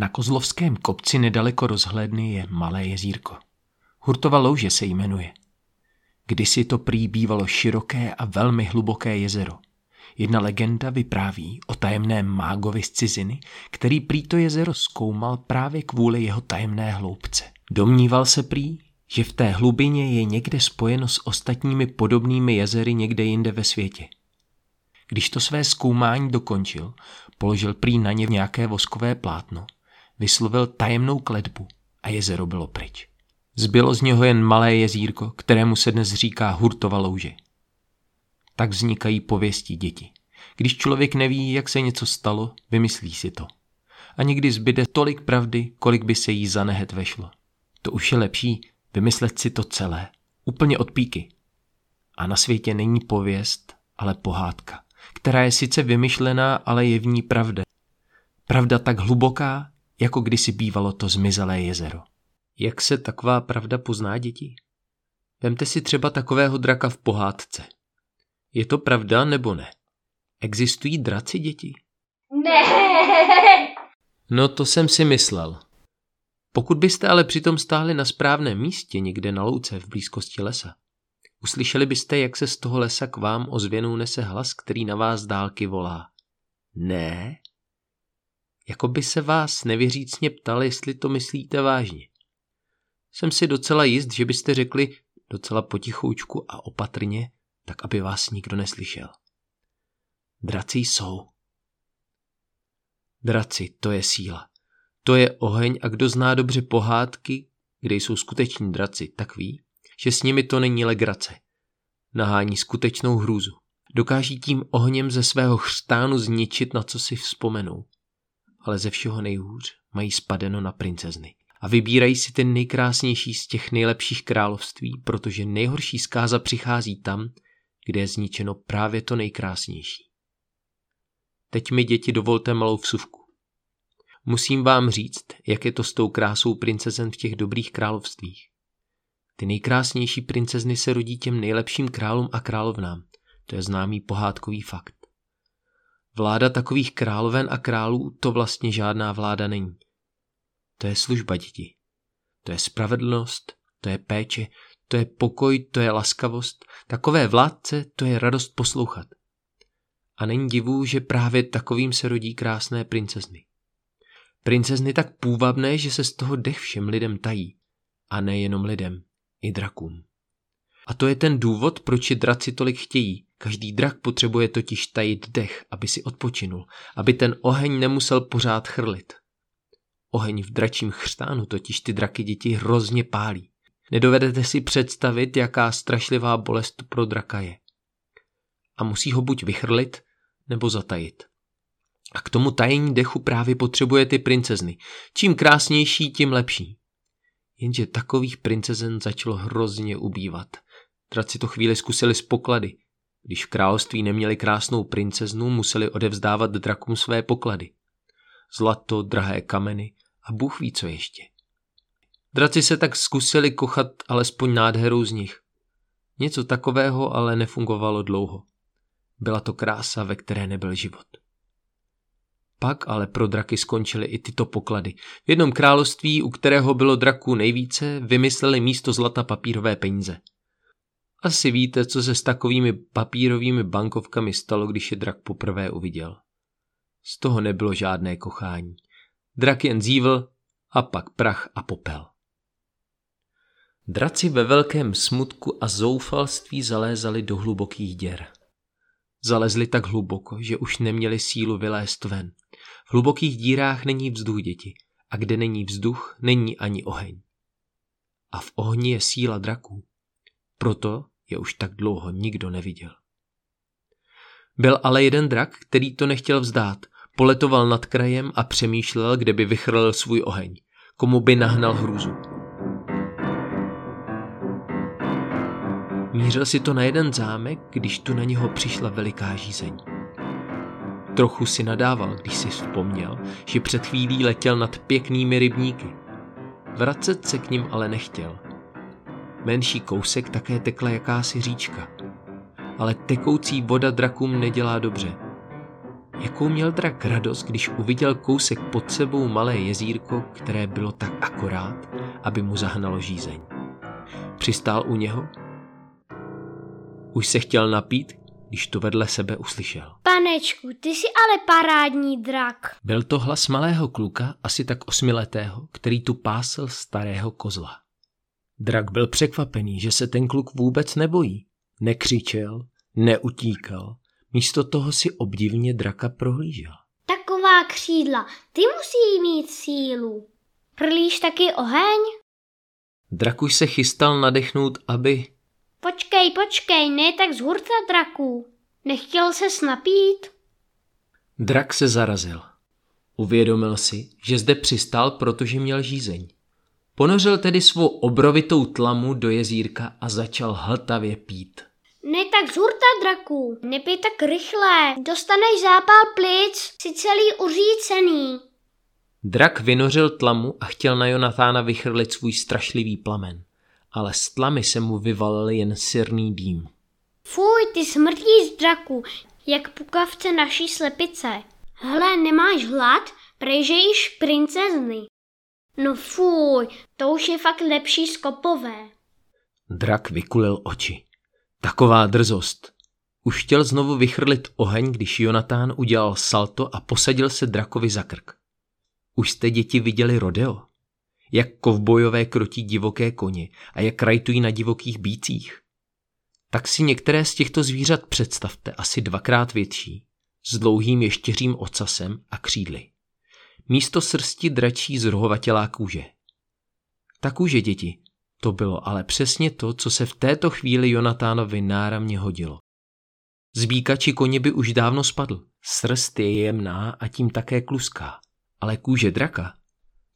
Na Kozlovském kopci nedaleko rozhledny je malé jezírko. Hurtova louže se jmenuje. Kdysi to prý bývalo široké a velmi hluboké jezero. Jedna legenda vypráví o tajemném mágovi z ciziny, který prý to jezero zkoumal právě kvůli jeho tajemné hloubce. Domníval se prý, že v té hlubině je někde spojeno s ostatními podobnými jezery někde jinde ve světě. Když to své zkoumání dokončil, položil prý na ně nějaké voskové plátno, vyslovil tajemnou kletbu a jezero bylo pryč. Zbylo z něho jen malé jezírko, kterému se dnes říká Hurtova louže. Tak vznikají pověsti děti. Když člověk neví, jak se něco stalo, vymyslí si to. A někdy zbyde tolik pravdy, kolik by se jí zanehet vešlo. To už je lepší vymyslet si to celé, úplně od píky. A na světě není pověst, ale pohádka, která je sice vymyšlená, ale je v ní pravda. Pravda tak hluboká, jako kdysi bývalo to zmizelé jezero. Jak se taková pravda pozná děti? Vemte si třeba takového draka v pohádce. Je to pravda nebo ne? Existují draci děti? Ne. No to jsem si myslel. Pokud byste ale přitom stáli na správném místě někde na louce v blízkosti lesa, uslyšeli byste, jak se z toho lesa k vám ozvěnou nese hlas, který na vás dálky volá. Ne? Jako by se vás nevěřícně ptal, jestli to myslíte vážně. Jsem si docela jist, že byste řekli docela potichoučku a opatrně, tak aby vás nikdo neslyšel. Draci jsou. Draci, to je síla. To je oheň a kdo zná dobře pohádky, kde jsou skuteční draci, tak ví, že s nimi to není legrace. Nahání skutečnou hrůzu. Dokáží tím ohněm ze svého chřtánu zničit, na co si vzpomenou. Ale ze všeho nejhůř mají spadeno na princezny. A vybírají si ten nejkrásnější z těch nejlepších království, protože nejhorší zkáza přichází tam, kde je zničeno právě to nejkrásnější. Teď mi děti dovolte malou vsuvku. Musím vám říct, jak je to s tou krásou princezen v těch dobrých královstvích. Ty nejkrásnější princezny se rodí těm nejlepším králům a královnám. To je známý pohádkový fakt. Vláda takových královen a králů to vlastně žádná vláda není. To je služba děti. To je spravedlnost, to je péče, to je pokoj, to je laskavost. Takové vládce, to je radost poslouchat. A není divu, že právě takovým se rodí krásné princezny. Princezny tak půvabné, že se z toho dech všem lidem tají. A nejenom lidem, i drakům. A to je ten důvod, proč je draci tolik chtějí. Každý drak potřebuje totiž tajit dech, aby si odpočinul, aby ten oheň nemusel pořád chrlit. Oheň v dračím chřtánu totiž ty draky děti hrozně pálí. Nedovedete si představit, jaká strašlivá bolest pro draka je. A musí ho buď vychrlit, nebo zatajit. A k tomu tajení dechu právě potřebuje ty princezny. Čím krásnější, tím lepší. Jenže takových princezen začalo hrozně ubývat. Draci to chvíli zkusili z poklady. Když v království neměli krásnou princeznu, museli odevzdávat drakům své poklady. Zlato, drahé kameny a Bůh ví co ještě. Draci se tak zkusili kochat alespoň nádherou z nich. Něco takového ale nefungovalo dlouho. Byla to krása, ve které nebyl život. Pak ale pro draky skončily i tyto poklady. V jednom království, u kterého bylo draků nejvíce, vymysleli místo zlata papírové peníze. Asi víte, co se s takovými papírovými bankovkami stalo, když je drak poprvé uviděl. Z toho nebylo žádné kochání. Drak jen zívl a pak prach a popel. Draci ve velkém smutku a zoufalství zalézali do hlubokých děr. Zalezli tak hluboko, že už neměli sílu vylézt ven. V hlubokých dírách není vzduch děti a kde není vzduch, není ani oheň. A v ohni je síla draků. Proto je už tak dlouho nikdo neviděl. Byl ale jeden drak, který to nechtěl vzdát. Poletoval nad krajem a přemýšlel, kde by vychrlil svůj oheň. Komu by nahnal hrůzu. Mířil si to na jeden zámek, když tu na něho přišla veliká žízeň. Trochu si nadával, když si vzpomněl, že před chvílí letěl nad pěknými rybníky. Vracet se k ním ale nechtěl. Menší kousek také tekla jakási říčka. Ale tekoucí voda drakům nedělá dobře. Jakou měl drak radost, když uviděl kousek pod sebou malé jezírko, které bylo tak akorát, aby mu zahnalo žízeň. Přistál u něho. Už se chtěl napít, když to vedle sebe uslyšel. Panečku, ty jsi ale parádní drak. Byl to hlas malého kluka, asi tak osmiletého, který tu pásl starého kozla. Drak byl překvapený, že se ten kluk vůbec nebojí. Nekřičel, neutíkal, místo toho si obdivně draka prohlížel. Taková křídla, ty musí mít sílu. Prlíš taky oheň? Drak už se chystal nadechnout, aby... Počkej, počkej, ne tak z hurta draků. Nechtěl se snapít? Drak se zarazil. Uvědomil si, že zde přistál, protože měl žízeň. Ponořil tedy svou obrovitou tlamu do jezírka a začal hltavě pít. Ne tak z hurta draků, nepij tak rychle, dostaneš zápal plic, si celý uřícený. Drak vynořil tlamu a chtěl na Jonatána vychrlit svůj strašlivý plamen, ale z tlamy se mu vyvalil jen sirný dým. Fuj, ty smrtíš draku, jak pukavce naší slepice. Hle, nemáš hlad? Prežejíš princezny. No fuj, to už je fakt lepší skopové. Drak vykulil oči. Taková drzost. Už chtěl znovu vychrlit oheň, když Jonatán udělal salto a posadil se drakovi za krk. Už jste děti viděli rodeo? Jak kovbojové krotí divoké koně a jak rajtují na divokých bících? Tak si některé z těchto zvířat představte asi dvakrát větší, s dlouhým ještěřím ocasem a křídly. Místo srsti dračí zrohovatělá kůže. Ta kůže, děti, to bylo ale přesně to, co se v této chvíli Jonatánovi náramně hodilo. Zbíka či koně by už dávno spadl. Srst je jemná a tím také kluská. Ale kůže draka,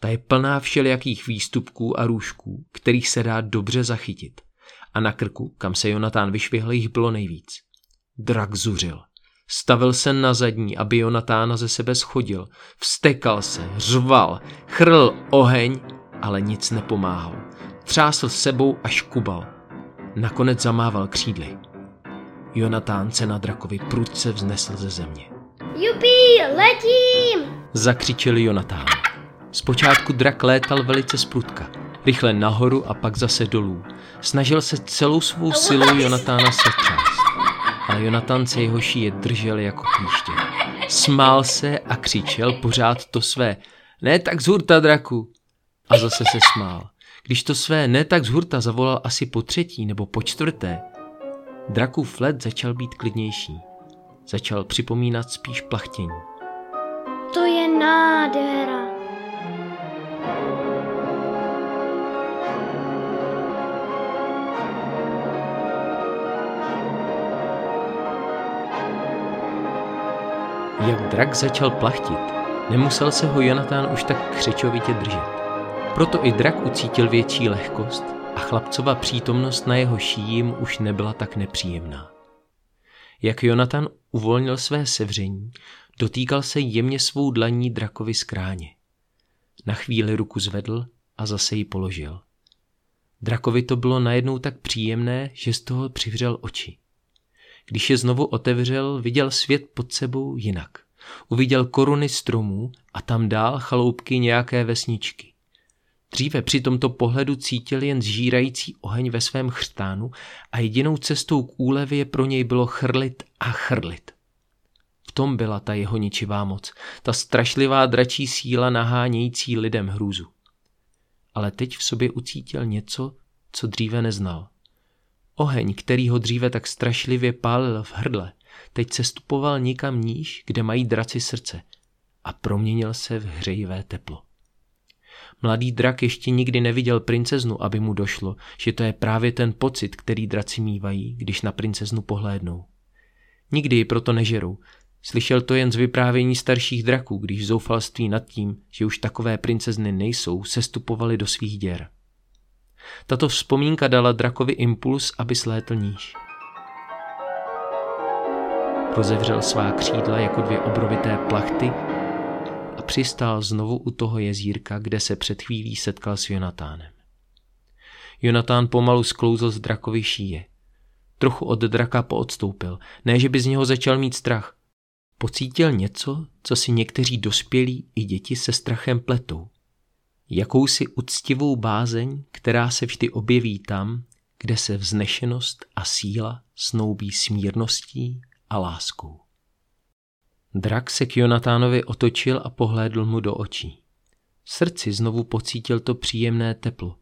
ta je plná všelijakých výstupků a růžků, kterých se dá dobře zachytit. A na krku, kam se Jonatán vyšvihl, jich bylo nejvíc. Drak zuřil. Stavil se na zadní, aby Jonatána ze sebe schodil. Vstekal se, řval, chrl oheň, ale nic nepomáhal. Třásl sebou a škubal. Nakonec zamával křídly. Jonatán se na drakovi prudce vznesl ze země. Jupí, letím! Zakřičel Jonatán. Zpočátku drak létal velice sprutka. Rychle nahoru a pak zase dolů. Snažil se celou svou silou Jonatána setřást. Ale Jonatán se jeho šíje držel jako klíště. Smál se a křičel pořád to své. Ne tak z hurta, draku. A zase se smál. Když to své ne tak z hurta zavolal asi po třetí nebo po čtvrté, Drakův let začal být klidnější. Začal připomínat spíš plachtění. To je nádhera. Jak drak začal plachtit, nemusel se ho Jonatán už tak křečovitě držet. Proto i drak ucítil větší lehkost a chlapcova přítomnost na jeho šíjím už nebyla tak nepříjemná. Jak Jonatan uvolnil své sevření, dotýkal se jemně svou dlaní drakovi skráně. Na chvíli ruku zvedl a zase ji položil. Drakovi to bylo najednou tak příjemné, že z toho přivřel oči. Když je znovu otevřel, viděl svět pod sebou jinak. Uviděl koruny stromů a tam dál chaloupky nějaké vesničky. Dříve při tomto pohledu cítil jen zžírající oheň ve svém chřtánu a jedinou cestou k úlevě pro něj bylo chrlit a chrlit. V tom byla ta jeho ničivá moc, ta strašlivá dračí síla nahánějící lidem hrůzu. Ale teď v sobě ucítil něco, co dříve neznal. Oheň, který ho dříve tak strašlivě pálil v hrdle, teď se stupoval nikam níž, kde mají draci srdce a proměnil se v hřejivé teplo. Mladý drak ještě nikdy neviděl princeznu, aby mu došlo, že to je právě ten pocit, který draci mývají, když na princeznu pohlédnou. Nikdy ji proto nežerou. Slyšel to jen z vyprávění starších draků, když zoufalství nad tím, že už takové princezny nejsou, sestupovali do svých děr. Tato vzpomínka dala drakovi impuls, aby slétl níž. Rozevřel svá křídla jako dvě obrovité plachty a přistál znovu u toho jezírka, kde se před chvílí setkal s Jonatánem. Jonatán pomalu sklouzl z drakovy šíje. Trochu od draka poodstoupil, ne že by z něho začal mít strach. Pocítil něco, co si někteří dospělí i děti se strachem pletou. Jakousi uctivou bázeň, která se vždy objeví tam, kde se vznešenost a síla snoubí smírností a láskou. Drak se k Jonatánovi otočil a pohlédl mu do očí. V srdci znovu pocítil to příjemné teplo.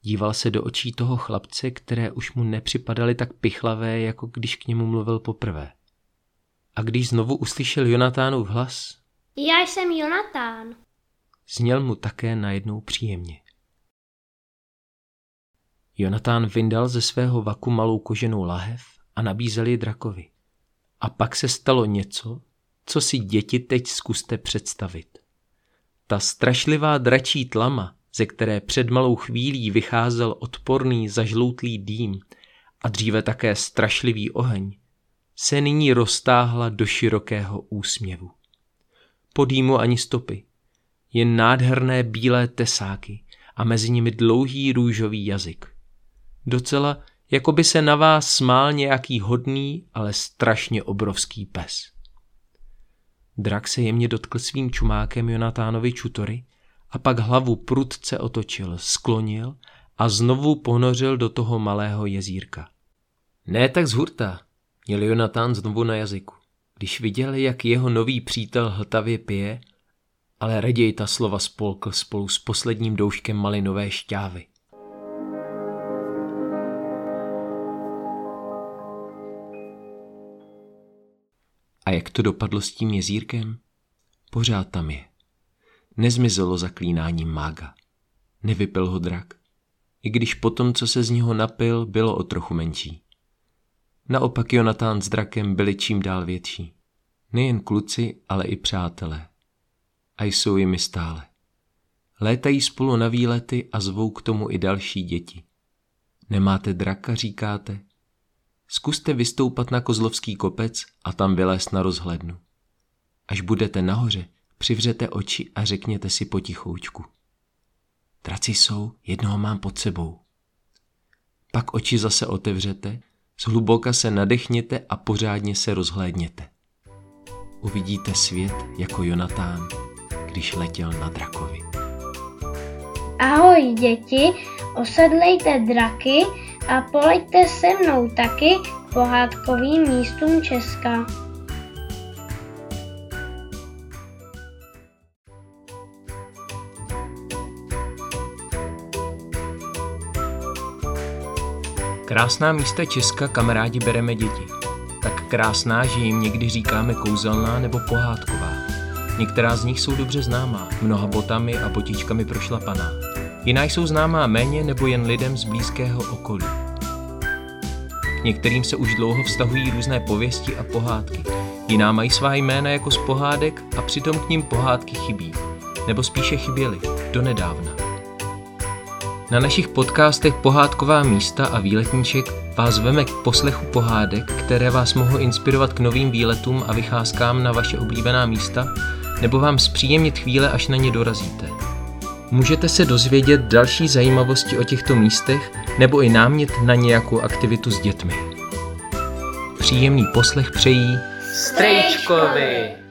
Díval se do očí toho chlapce, které už mu nepřipadaly tak pichlavé, jako když k němu mluvil poprvé. A když znovu uslyšel Jonatánův hlas, Já jsem Jonatán. Zněl mu také najednou příjemně. Jonatán vyndal ze svého vaku malou koženou lahev a nabízel ji drakovi. A pak se stalo něco, co si děti teď zkuste představit. Ta strašlivá dračí tlama, ze které před malou chvílí vycházel odporný zažloutlý dým a dříve také strašlivý oheň, se nyní roztáhla do širokého úsměvu. Po dýmu ani stopy, jen nádherné bílé tesáky a mezi nimi dlouhý růžový jazyk. Docela, jako by se na vás smál nějaký hodný, ale strašně obrovský pes. Drak se jemně dotkl svým čumákem Jonatánovi čutory a pak hlavu prudce otočil, sklonil a znovu ponořil do toho malého jezírka. Ne tak z hurta, měl Jonatán znovu na jazyku. Když viděl, jak jeho nový přítel hltavě pije, ale raději ta slova spolkl spolu s posledním douškem malinové šťávy. A jak to dopadlo s tím jezírkem? Pořád tam je. Nezmizelo zaklínáním mága. Nevypil ho drak. I když potom, co se z něho napil, bylo o trochu menší. Naopak Jonatán s drakem byli čím dál větší. Nejen kluci, ale i přátelé a jsou jimi stále. Létají spolu na výlety a zvou k tomu i další děti. Nemáte draka, říkáte? Zkuste vystoupat na kozlovský kopec a tam vylézt na rozhlednu. Až budete nahoře, přivřete oči a řekněte si potichoučku. Draci jsou, jednoho mám pod sebou. Pak oči zase otevřete, zhluboka se nadechněte a pořádně se rozhlédněte. Uvidíte svět jako Jonatán když letěl na drakovi. Ahoj děti, osedlejte draky a poleďte se mnou taky k pohádkovým místům Česka. Krásná místa Česka, kamarádi, bereme děti. Tak krásná, že jim někdy říkáme kouzelná nebo pohádková. Některá z nich jsou dobře známá, mnoha botami a botičkami prošlapaná. Jiná jsou známá méně nebo jen lidem z blízkého okolí. K některým se už dlouho vztahují různé pověsti a pohádky. Jiná mají svá jména jako z pohádek a přitom k ním pohádky chybí. Nebo spíše chyběly, donedávna. Na našich podcastech Pohádková místa a výletníček vás veme k poslechu pohádek, které vás mohou inspirovat k novým výletům a vycházkám na vaše oblíbená místa nebo vám zpříjemnit chvíle, až na ně dorazíte. Můžete se dozvědět další zajímavosti o těchto místech nebo i námět na nějakou aktivitu s dětmi. Příjemný poslech přejí Strejčkovi.